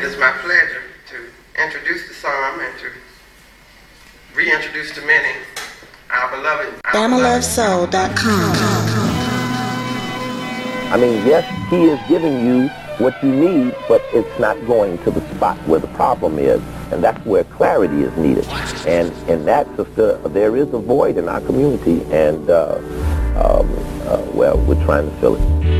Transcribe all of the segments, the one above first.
And it's my pleasure to introduce the psalm and to reintroduce to many our beloved. BamaLoveSoul.com. I mean, yes, he is giving you what you need, but it's not going to the spot where the problem is. And that's where clarity is needed. And in that, sister, there is a void in our community, and, uh, um, uh, well, we're trying to fill it.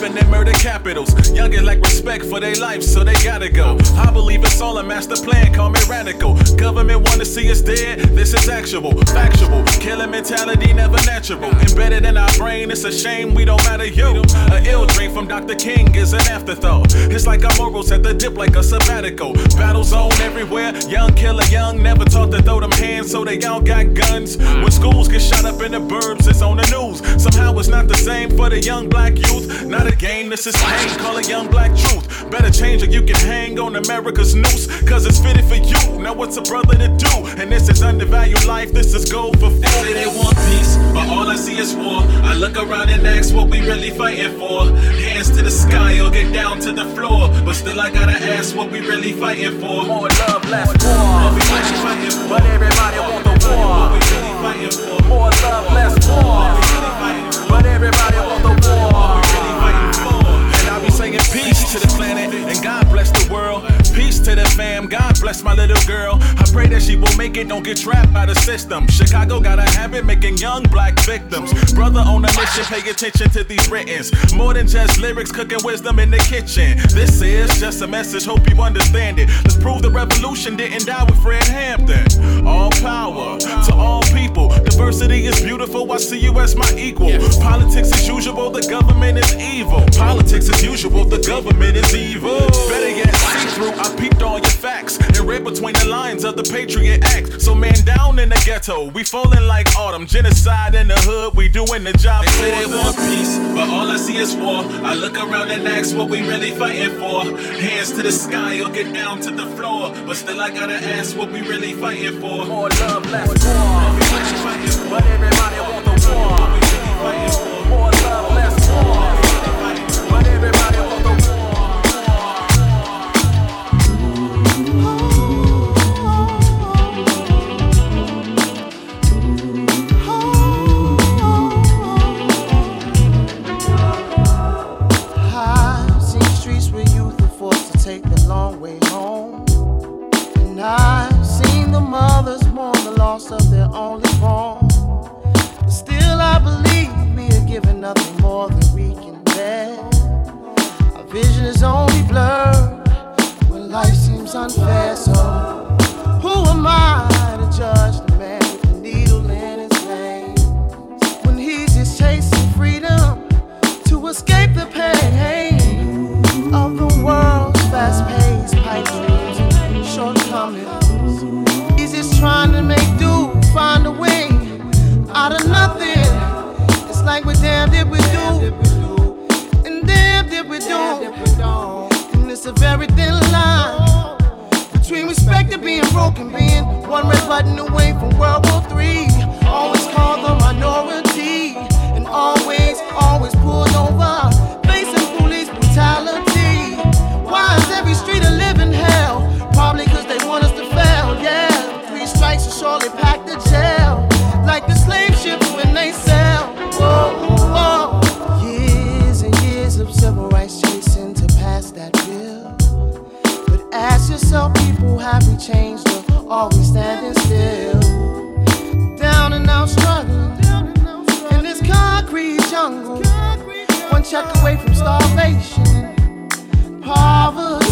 Living in murder capitals. young Youngin' like respect for their life, so they gotta go. I believe it's all a master plan, call me radical. Government wanna see us dead, this is actual, factual. Killing mentality never natural. Embedded in our brain, it's a shame we don't matter you. A ill dream from Dr. King is an afterthought. It's like our morals at the dip like a sabbatical. Battle zone everywhere, young killer, young, never taught to throw them hands, so they all got guns. When schools get shot up in the burbs, it's on the news. Somehow it's not the same for the young black youth. Not a game, this is pain. Call it young black truth. Better change or you can hang on America's noose. Cause it's fitted for you. Now what's a brother to do? And this is undervalued life, this is gold for food. They say they want peace, but all I see is war. I look around and ask what we really fighting for. Hands to the sky or get down to the floor. But still I gotta ask what we really fighting for. More love, less make it, don't get trapped by the system. Chicago got a habit making young black victims. Brother on a mission, pay attention to these writtens. More than just lyrics, cooking wisdom in the kitchen. This is just a message, hope you understand it. Let's prove the revolution didn't die with Fred Hampton. All power to all people. Diversity is beautiful, I see you as my equal. Politics is usual, the government is evil. Politics is usual, the government is evil. Better yet, through, I peeped all your facts and read between the lines of the Patriot Act. So, man, down in the ghetto, we falling like autumn. Genocide in the hood, we doing the job. They say they want peace, but all I see is war. I look around and ask what we really fighting for. Hands to the sky or get down to the floor. But still, I gotta ask what we really fighting for. More love, less war. What we fighting for. But everybody want the war. What we really fighting for. Are we standing still? Down and out struggling in this concrete jungle. One check away from starvation, poverty.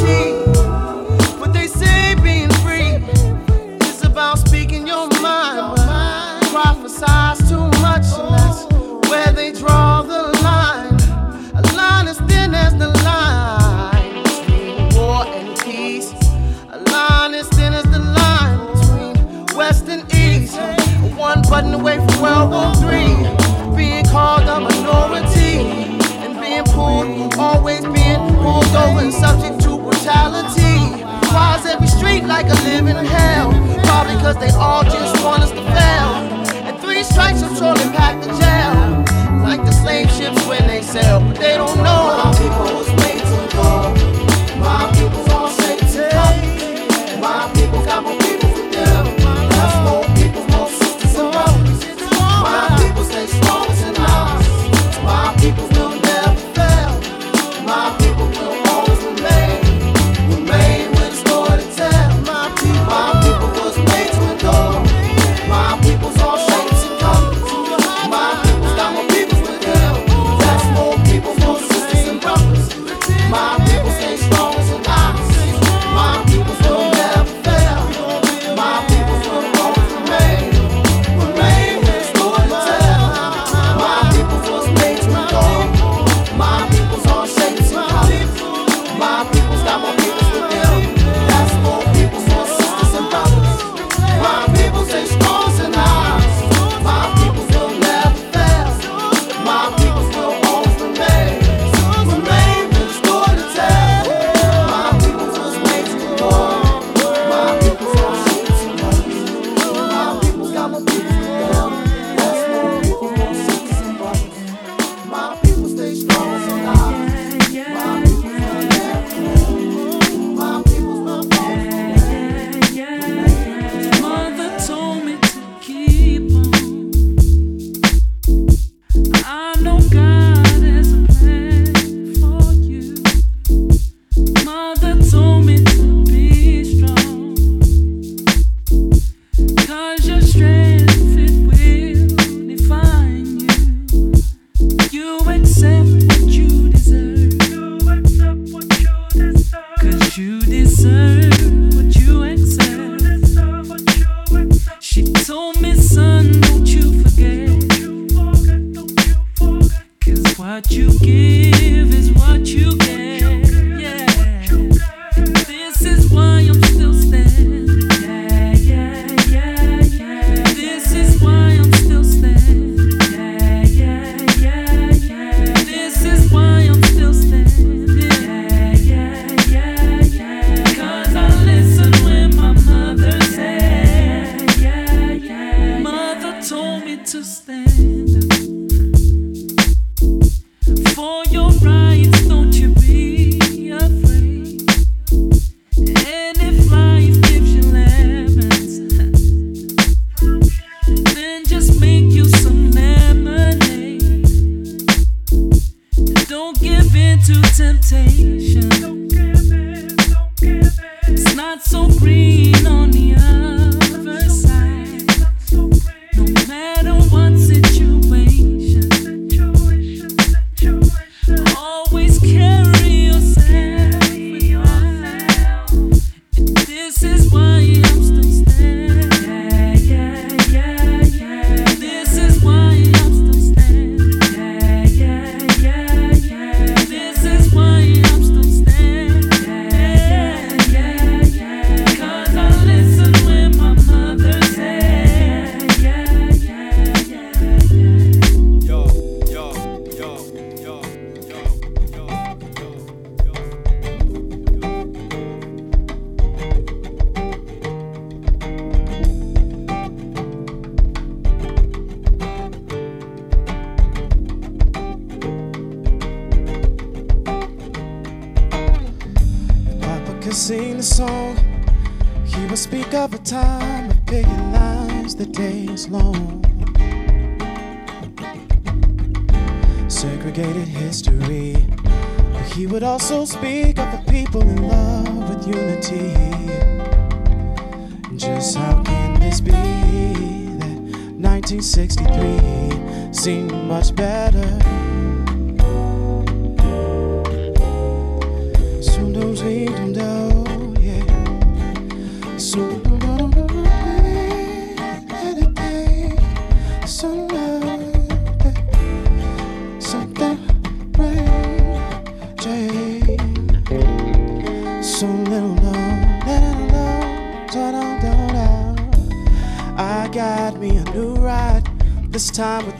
Cause they all just want us to fail. And three strikes will surely pack the jail. Like the slave ships when they sail,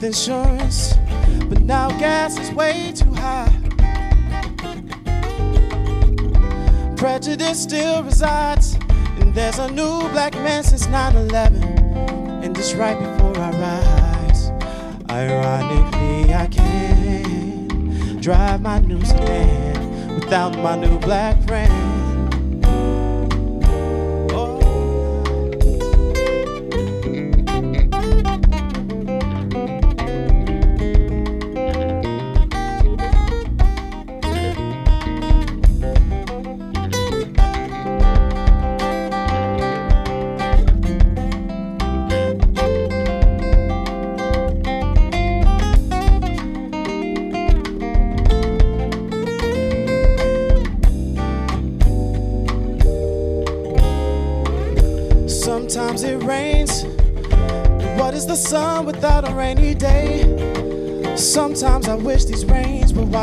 insurance, but now gas is way too high. Prejudice still resides, and there's a new black man since 9 11, and it's right before our eyes. Ironically, I can't drive my new sedan without my new black friend.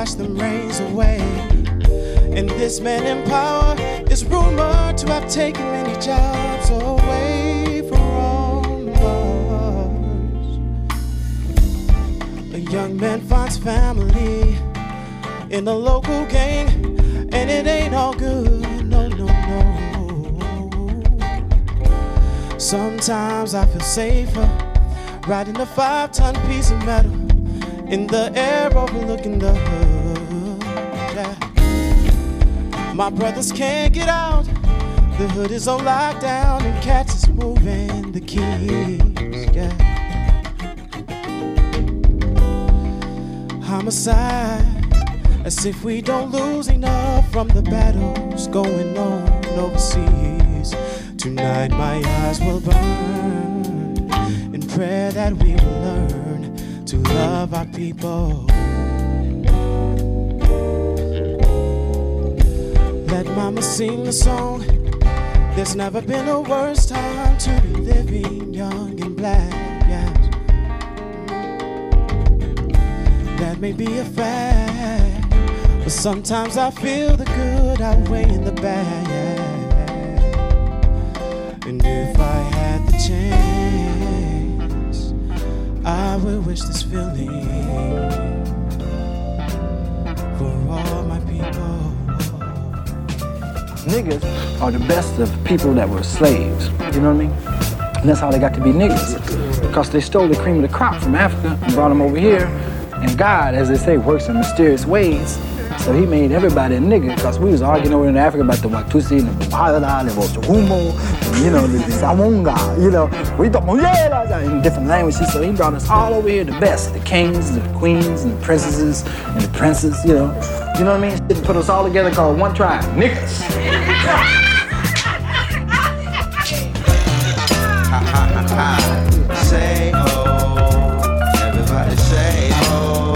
Wash them rains away. And this man in power is rumored to have taken many jobs away from us. A young man finds family in the local gang, and it ain't all good. No, no, no. Sometimes I feel safer riding a five ton piece of metal in the air overlooking the hood. My brothers can't get out. The hood is on lockdown and cats is moving the keys. Yeah. Homicide, as if we don't lose enough from the battles going on overseas. Tonight my eyes will burn in prayer that we will learn to love our people. Let mama sing the song. There's never been a worse time to be living young and black. Yes. That may be a fact. But sometimes I feel the good outweighing the bad. And if I had the chance, I would wish this feeling Niggas are the best of people that were slaves. You know what I mean? And that's how they got to be niggas. Because they stole the cream of the crop from Africa and brought them over here. And God, as they say, works in mysterious ways. So he made everybody a nigga because we was arguing over in Africa about the Watusi and the Buhala and the Bosuhumo, and you know, the, the Sawunga, you know, we talk in different languages. So he brought us all over here the best, the kings, the queens, and the princesses, and the princes, you know. You know what I mean? He put us all together called one tribe, niggas. say oh, everybody say oh,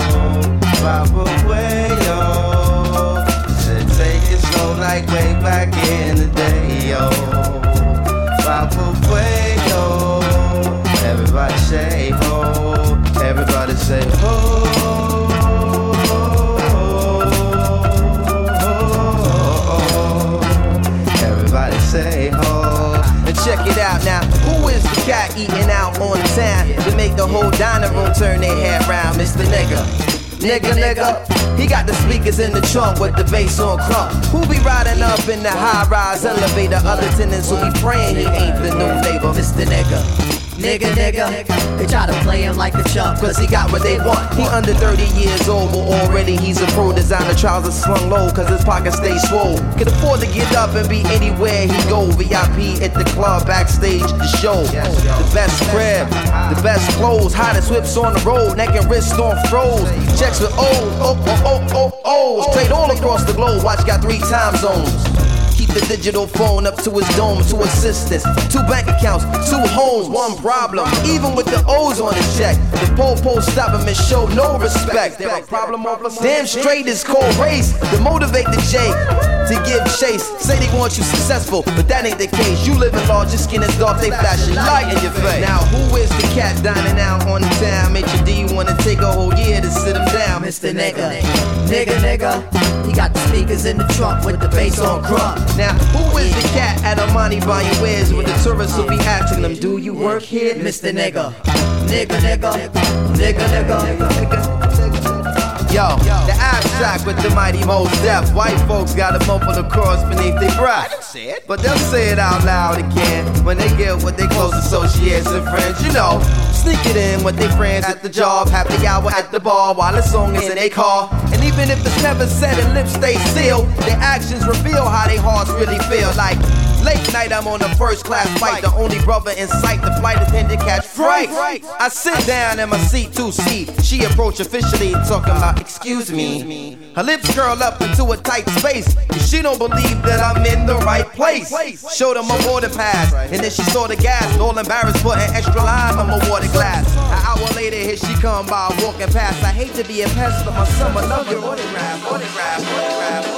Papa way yo. Said take it slow like way back in the day yo. Papa way yo, everybody say oh, everybody say oh. To make the whole dining room turn their head round? Mr. Nigga. Nigga, nigga. He got the speakers in the trunk with the bass on crump. Who be riding up in the high rise elevator? Other tenants who be praying he ain't the new neighbor, Mr. Nigga. Nigga, nigga, they try to play him like a chump, cause he got what they want. He under 30 years old, but already he's a pro designer. Trousers slung low, cause his pockets stay swole. Can afford to get up and be anywhere he go. VIP at the club, backstage, the show. The best crib, the best clothes, hottest whips on the road, neck and wrist on froze. Checks with oh, oh, oh, oh, oh, oh. Straight all across the globe, watch got three time zones. The digital phone up to his dome, two assistants, two bank accounts, two homes, one problem. Even with the O's on his check, the po stop him and show no respect. A problem Damn straight is cold race to motivate the J to give chase. Say they want you successful, but that ain't the case. You live in large, your skin is dark, they flashing light in your face. Now who is the cat dining out on the town? HOD wanna take a whole year to sit him down, Mr. Nigga. Nigga, nigga. He got the speakers in the trunk with the bass on crump. Now, who is the cat at Armani buying wares with the tourists who be asking them, Do you work here, Mr. Nigga? Nigga, nigga, nigga, nigga, nigga. Yo, the abstract with the mighty most depth. White folks got a mumble the cross beneath their breath. But they'll say it out loud again when they get with their close associates and friends. You know, sneak it in with their friends at the job, happy hour at the bar while the song is in their car. And even if it's never said and lips stay sealed, their actions reveal how their hearts really feel. Like late night, I'm on a first class flight, the only brother in sight. The flight attendant catch fright. I sit down in my seat to see she approach officially, talking about excuse me. Her lips curl up into a tight space, and she don't believe that I'm in the right place. Showed her my boarding pass, and then she saw the gas, all embarrassed, put an extra lime on my water glass. An hour later, here she come by, walking past. I hate to be a pest, but my summer love your autograph, autograph, autograph.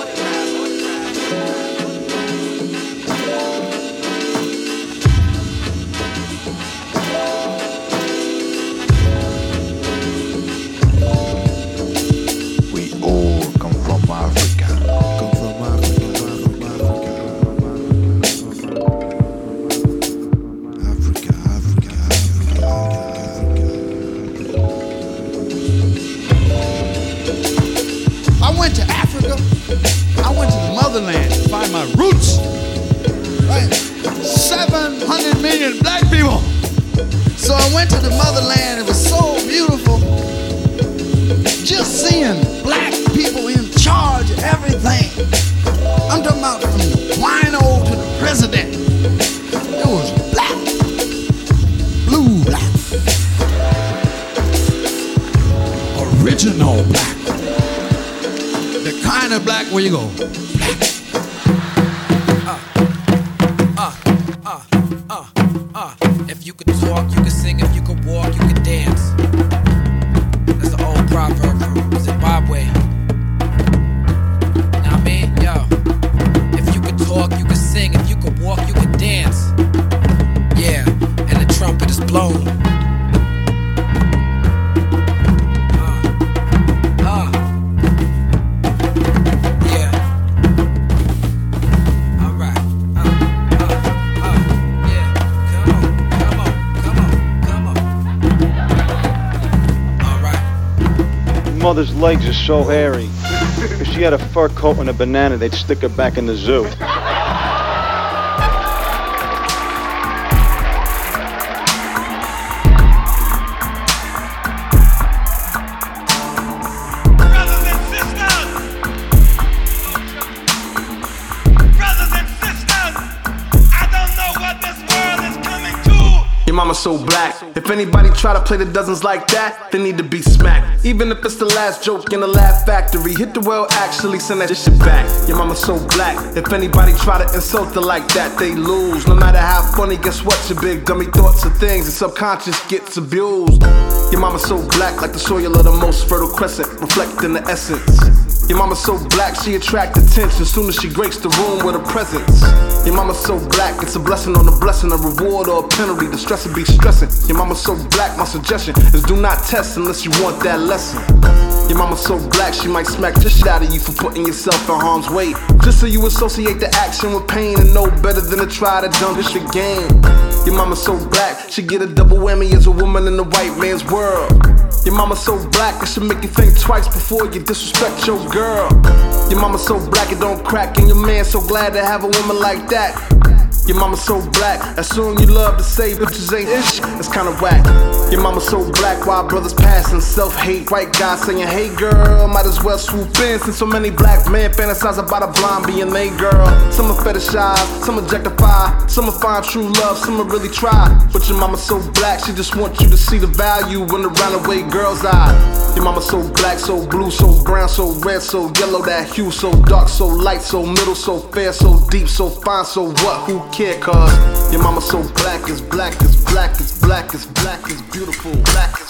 Motherland find my roots. Right? 700 million black people. So I went to the motherland. It was so beautiful. Just seeing black people in charge of everything. I'm talking about from wino to the president. It was black. Blue black. Original black the kind of black where you go. Mother's legs are so hairy. If she had a fur coat and a banana, they'd stick her back in the zoo. So black. If anybody try to play the dozens like that, they need to be smacked. Even if it's the last joke in the laugh factory, hit the well actually send that shit back. Your mama so black. If anybody try to insult her like that, they lose. No matter how funny, guess what? Your big dummy thoughts and things, and subconscious gets abused. Your mama so black, like the soil of the most fertile crescent, reflecting the essence. Your mama so black, she attract attention soon as she graced the room with her presence. Your mama so black, it's a blessing on a blessing, a reward or a penalty. The stress be stressing. Your mama so black, my suggestion is do not test unless you want that lesson. Your mama so black, she might smack the shit out of you for putting yourself in harm's way. Just so you associate the action with pain and know better than to try to jump this your game. Your mama so black, she get a double whammy as a woman in the white man's world. Your mama so black, it should make you think twice before you disrespect your girl. Your mama so black, it don't crack, and your man so glad to have a woman like that. Your mama so black, assume you love to say bitches ain't ish, it's kinda whack. Your mama so black, while brothers passing self hate. White guys saying, hey girl, might as well swoop in. Since so many black men fantasize about a blonde being they girl. Some are fetishize, some objectify, some will find true love, some will really try. But your mama so black, she just want you to see the value in the runaway girl's eye. Your mama so black, so blue, so brown, so red, so yellow, that hue, so dark, so light, so middle, so fair, so deep, so fine, so what? Who care? Cause your mama so black is black is black is black is black is beautiful. Black is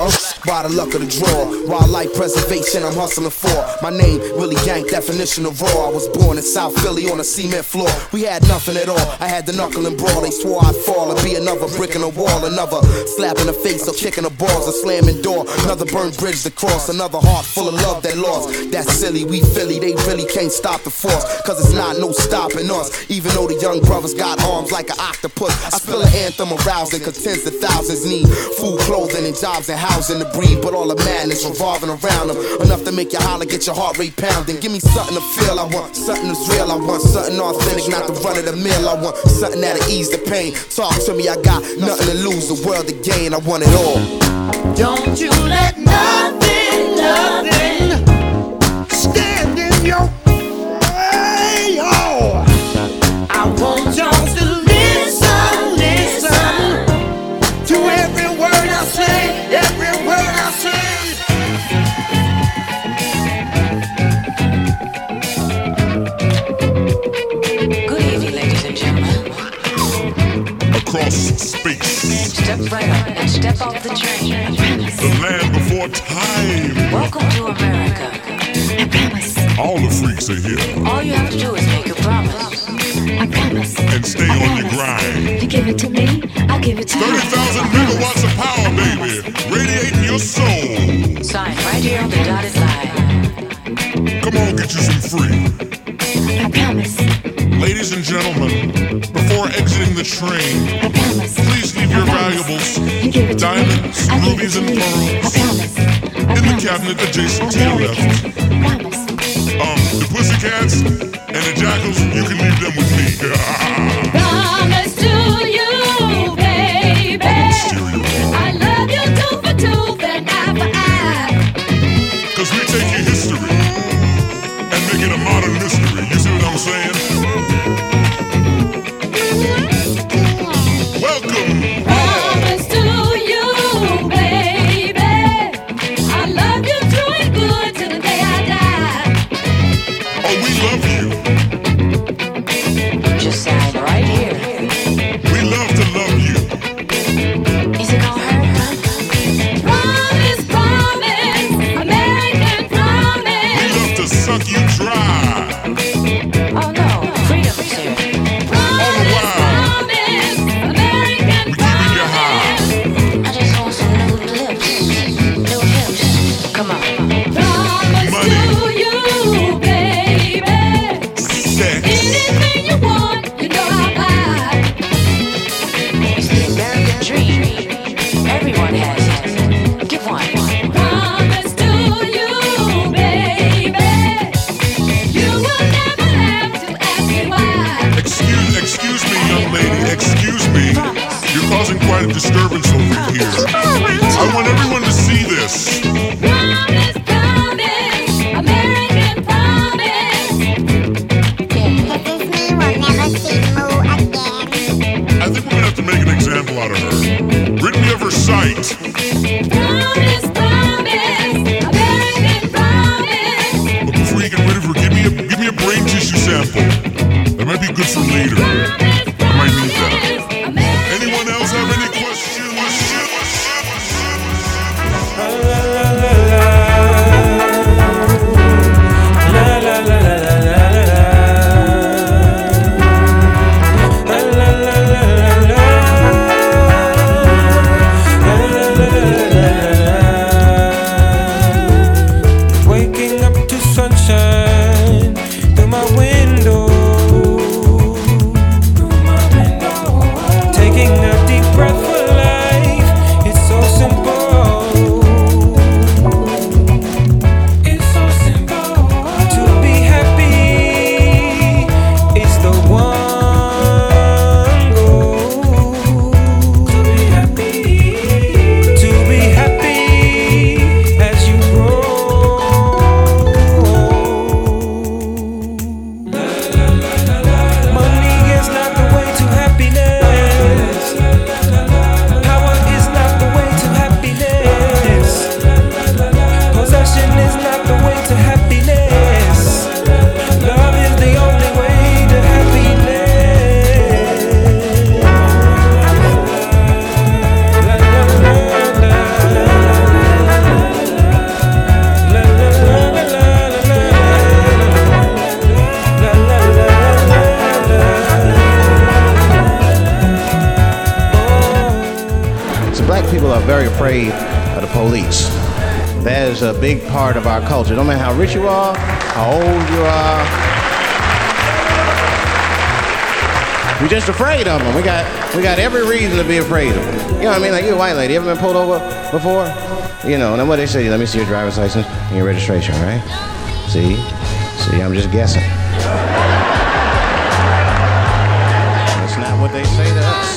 Oh, by the luck of the draw, wildlife preservation I'm hustling for. My name, Willie Yank, definition of raw. I was born in South Philly on a cement floor. We had nothing at all. I had the knuckle and brawl. They swore I'd fall and be another brick in the wall, another slap in the face or kicking the balls, a slamming door, another burnt bridge to cross, another heart full of love that lost. That's silly, we Philly, they really can't stop the force, cause it's not no stopping us. Even though the young brothers got arms like an octopus, I spill an anthem arousing, cause tens of thousands need food, clothing, and jobs and housing to breathe, but all the madness revolving around them. Enough to make you holler, get your heart rate pounding. Give me something to feel, I want something that's real, I want something authentic, not the run of the mill. I want something that'll ease the pain. Talk to me, I got nothing to lose, the world to gain, I want it all. Don't you let nothing, Across space, Step right up and step off the train. the land before time. Welcome to America. I promise. All the freaks are here. All you have to do is make a promise. I promise. And stay on your grind. If You give it to me, I'll give it to you. 30,000 megawatts of power, baby. Radiating your soul. Sign right here on the dotted line. Come on, get you some free. I promise. Ladies and gentlemen, the train, please leave your valuables, diamonds, rubies, and pearls in the cabinet adjacent to your left. Um, the pussycats and the jackals, you can leave them with me. Promise to you, baby. I love you tooth for tooth and eye for eye. Cause we take your We got every reason to be afraid of them. You know what I mean? Like you a white lady, you ever been pulled over before? You know, and then what they say, let me see your driver's license and your registration, right? See? See, I'm just guessing. What they say to us.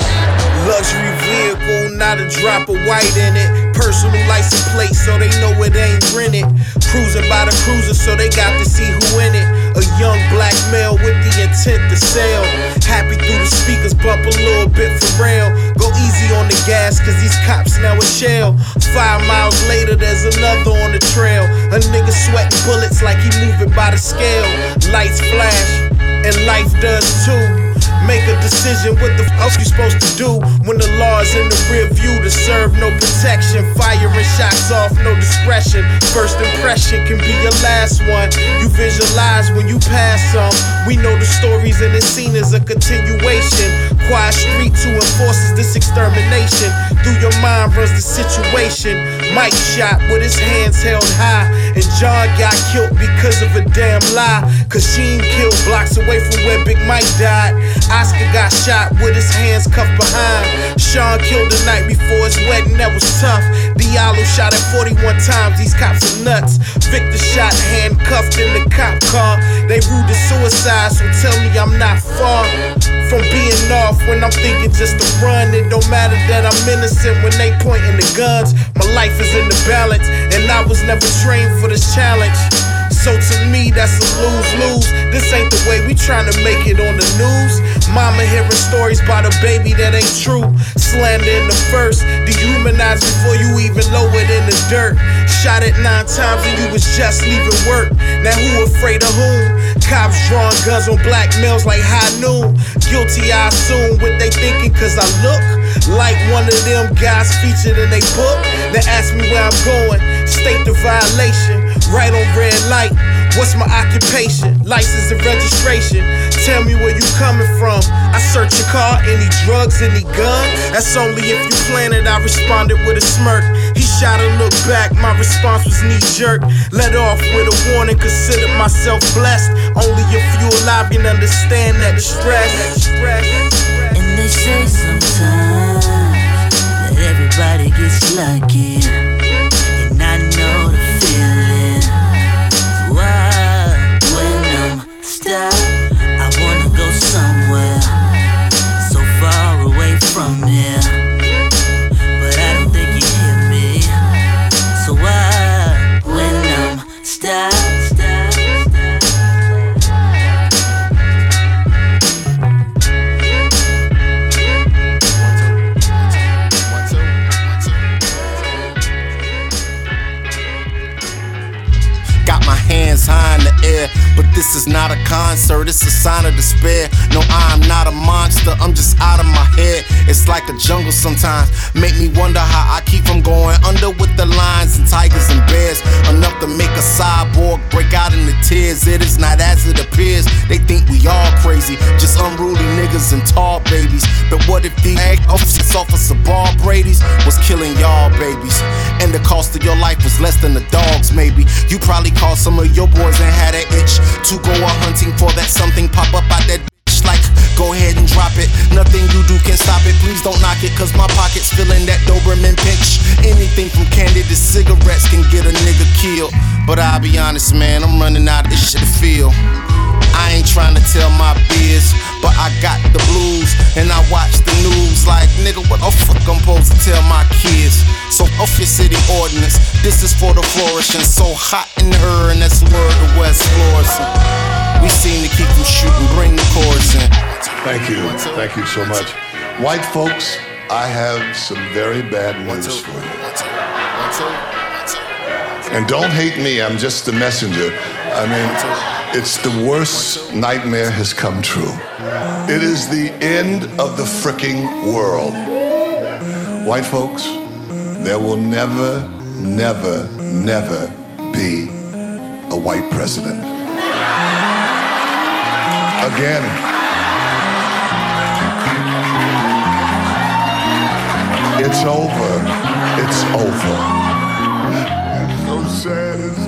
Luxury vehicle, not a drop of white in it. Personal license plate, so they know it ain't rented. Cruising by the cruiser, so they got to see who in it. A young black male with the intent to sell. Happy through the speakers, bump a little bit for real. Go easy on the gas, cause these cops now a shell. Five miles later, there's another on the trail. A nigga sweating bullets like he moving by the scale. Lights flash, and life does too. Make a decision what the fuck you supposed to do when the law is in the rear view to serve no protection. Firing shots off, no discretion. First impression can be your last one. You visualize when you pass some. We know the stories and it's seen as a continuation. Quiet street to enforces this extermination. Through your mind runs the situation. Mike shot with his hands held high. And John got killed because of a damn lie. Cause she killed blocks away from where Big Mike died. Oscar got shot with his hands cuffed behind. Sean killed the night before his wedding, that was tough. Diallo shot at 41 times, these cops are nuts. Victor shot handcuffed in the cop car. They ruled it suicide, so tell me I'm not far from being off when I'm thinking just to run. It don't matter that I'm innocent when they pointing the guns. My life is in the balance, and I was never trained for this challenge. So to me, that's a lose-lose. This ain't the way we tryna make it on the news. Mama hearing stories about a baby that ain't true. Slander in the first, dehumanized before you even lowered in the dirt. Shot it nine times and you was just leaving work. Now who afraid of whom? Cops drawing guns on black males like high noon. Guilty, I assume what they thinking cause I look like one of them guys featured in they book. They ask me where I'm going, state the violation. Right on red light. What's my occupation? License and registration. Tell me where you coming from. I search your car, any drugs, any gun. That's only if you plan it. I responded with a smirk. He shot a look back. My response was knee jerk. Let off with a warning. Consider myself blessed. Only if you alive can understand that stress. And they say sometimes that everybody gets lucky. Concert, it's a sign of despair. No, I'm not a monster, I'm just out of my head. It's like a jungle sometimes. Make me wonder how I keep from going under with the lions and tigers and bears. Enough to make a cyborg break out into tears. It is not as it appears. They think we all crazy, just unruly niggas and tall babies. But what if the officer officer Ball Brady's was killing y'all babies? And the cost of your life was less than the dogs, maybe. You probably called some of your boys and had an itch to go a hunting for that something pop up out that bitch like go ahead and drop it. Nothing you do can stop it. Please don't knock it, cause my pocket's feeling that Doberman pinch. Anything from candy to cigarettes can get a nigga killed. But I'll be honest, man, I'm running out of this shit to feel. I ain't trying to tell my biz, but I got the blues and I watch the news like nigga, what the fuck I'm supposed to tell my kids? So off your city ordinance, this is for the flourishing. So hot in her, and that's where the West Florissant. We seem to keep them shooting, bring the chorus in. Thank you. Thank you so much. White folks, I have some very bad news for you. And don't hate me, I'm just the messenger. I mean, it's the worst nightmare has come true. It is the end of the fricking world. White folks, there will never, never, never be a white president. Again. It's over. It's over. So sad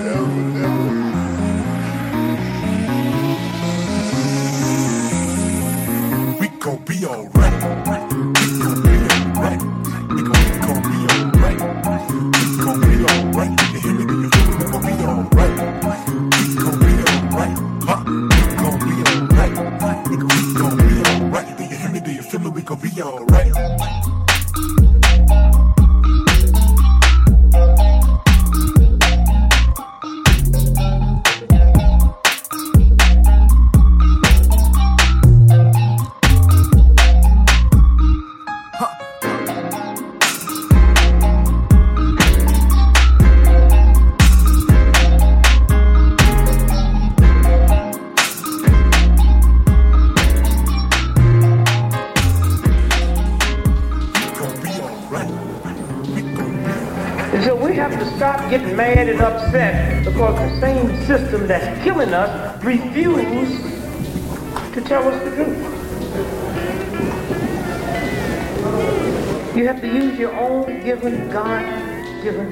stop getting mad and upset because the same system that's killing us refuses to tell us the truth. You have to use your own given God given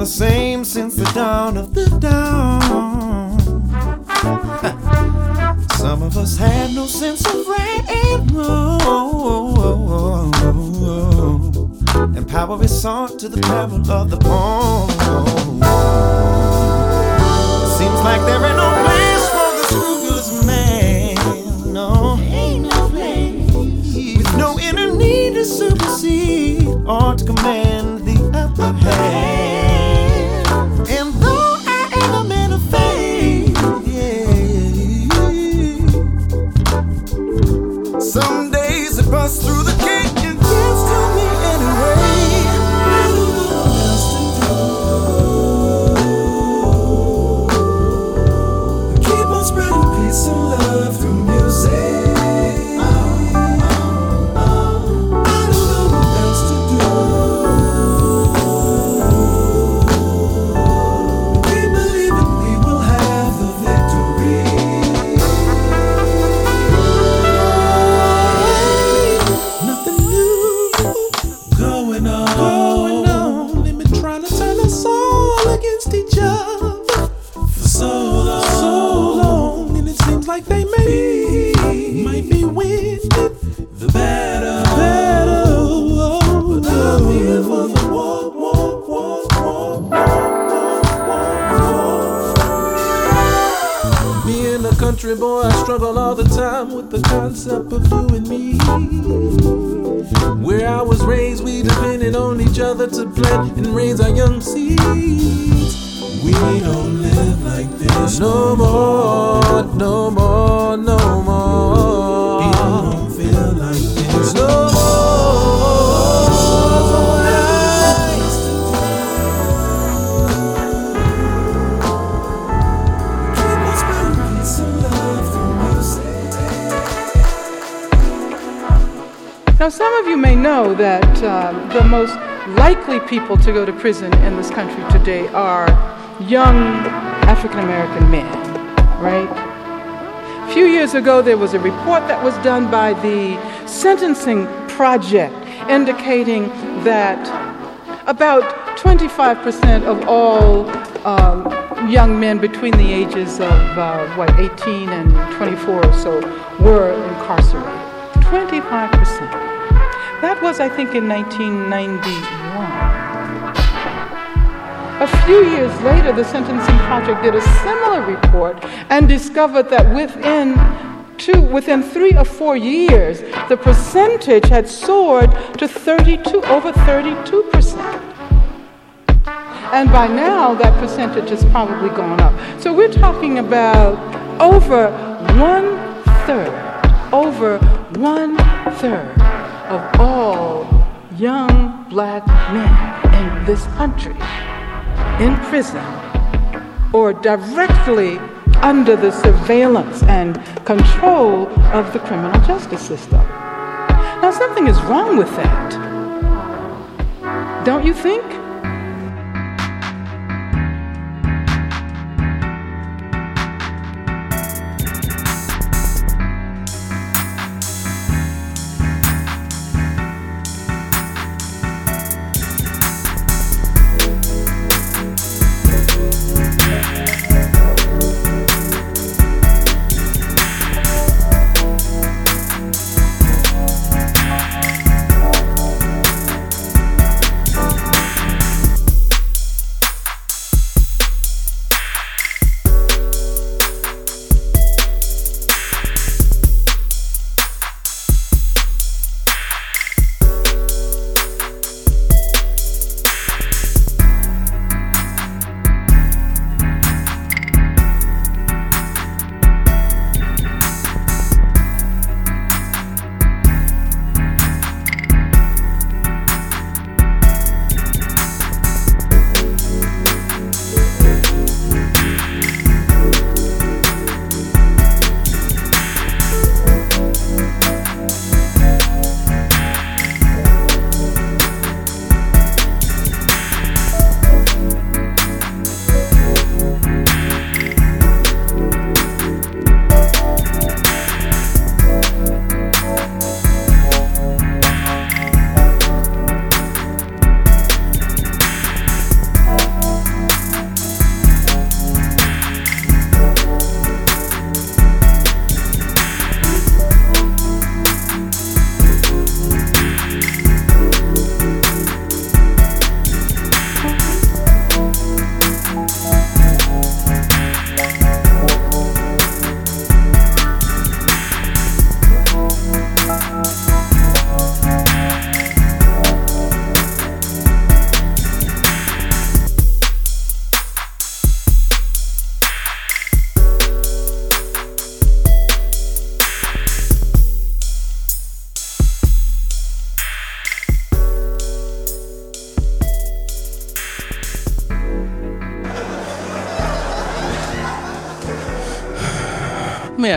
the same since the dawn of the dawn. Some of us had no sense of right and wrong. And power is sought to the peril of the pawn. Seems like there ain't no place for the scrupulous man. No, ain't no place. With no inner need to supersede or to command the upper hand. Through the other to plant and raise our young seeds. We don't live like this no more, people to go to prison in this country today are young African American men, right? A few years ago, there was a report that was done by the Sentencing Project indicating that about 25% of all um, young men between the ages of, uh, what, 18 and 24 or so were incarcerated. 25%. That was, I think, in 1991. A few years later, the Sentencing Project did a similar report and discovered that within two, within three or four years, the percentage had soared to 32, over 32 percent. And by now, that percentage has probably gone up. So we're talking about over one third, over one third of all young black men in this country in prison or directly under the surveillance and control of the criminal justice system. Now, something is wrong with that. Don't you think?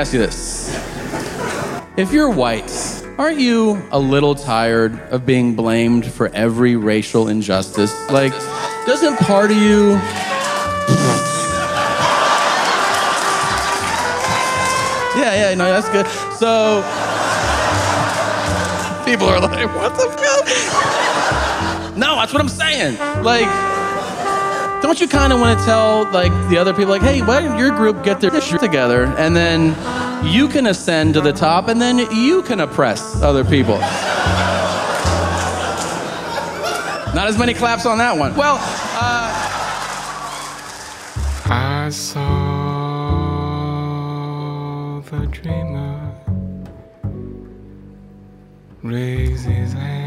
Ask you this. If you're white, aren't you a little tired of being blamed for every racial injustice? Like, doesn't part of you. Yeah, yeah, no, that's good. So, people are like, what the fuck? No, that's what I'm saying. Like, don't you kind of want to tell like the other people, like, hey, why don't your group get their shit together, and then you can ascend to the top, and then you can oppress other people. Not as many claps on that one. Well, uh, I saw the dreamer raise his hand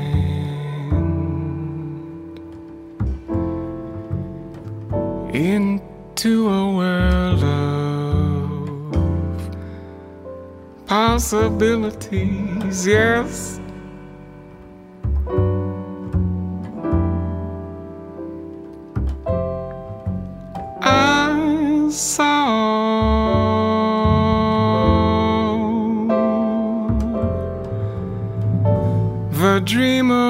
into a world of possibilities, yes. I saw the dreamer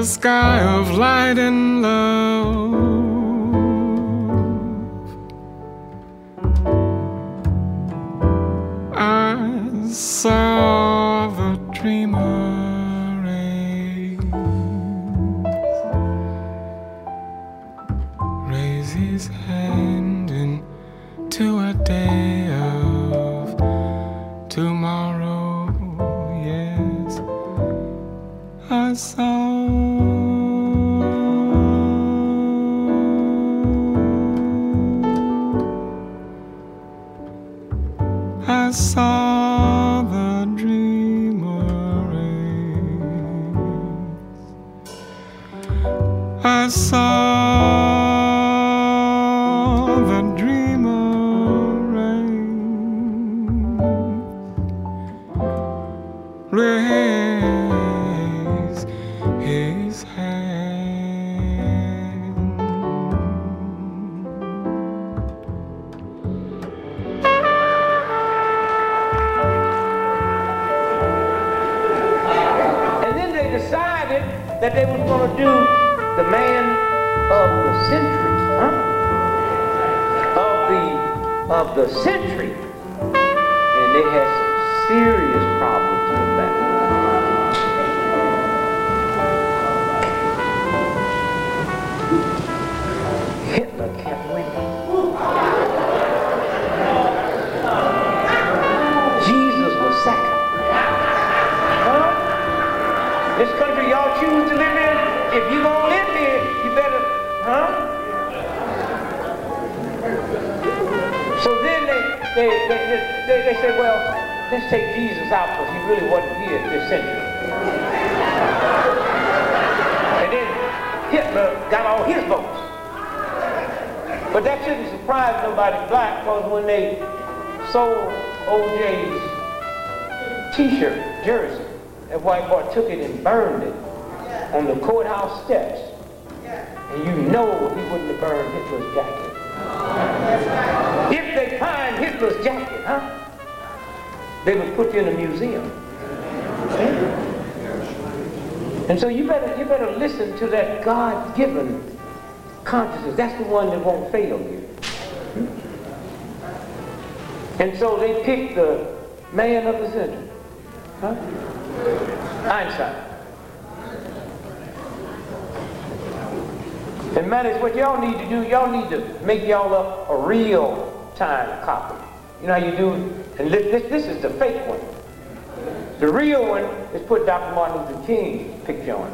a sky of light and love. The dreamer of when they sold OJ's t-shirt, jersey, that white boy took it and burned it on the courthouse steps. And you know he wouldn't have burned Hitler's jacket. If they find Hitler's jacket, huh? They would put you in a museum. And so you better you better listen to that God-given consciousness. That's the one that won't fail you. And so they picked the man of the century. Huh? Einstein. And man, what y'all need to do. Y'all need to make y'all up a real time copy. You know how you do? And this, this, is the fake one. The real one is put Dr. Martin Luther King's picture on.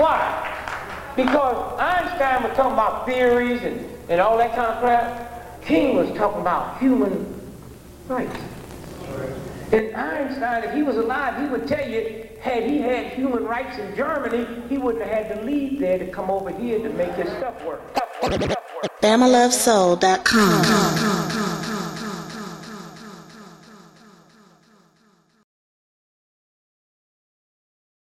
Why? Because Einstein was talking about theories and, and all that kind of crap. King was talking about human rights. And Einstein, if he was alive, he would tell you, had he had human rights in Germany, he wouldn't have had to leave there to come over here to make his stuff work. BamaLoveSoul.com.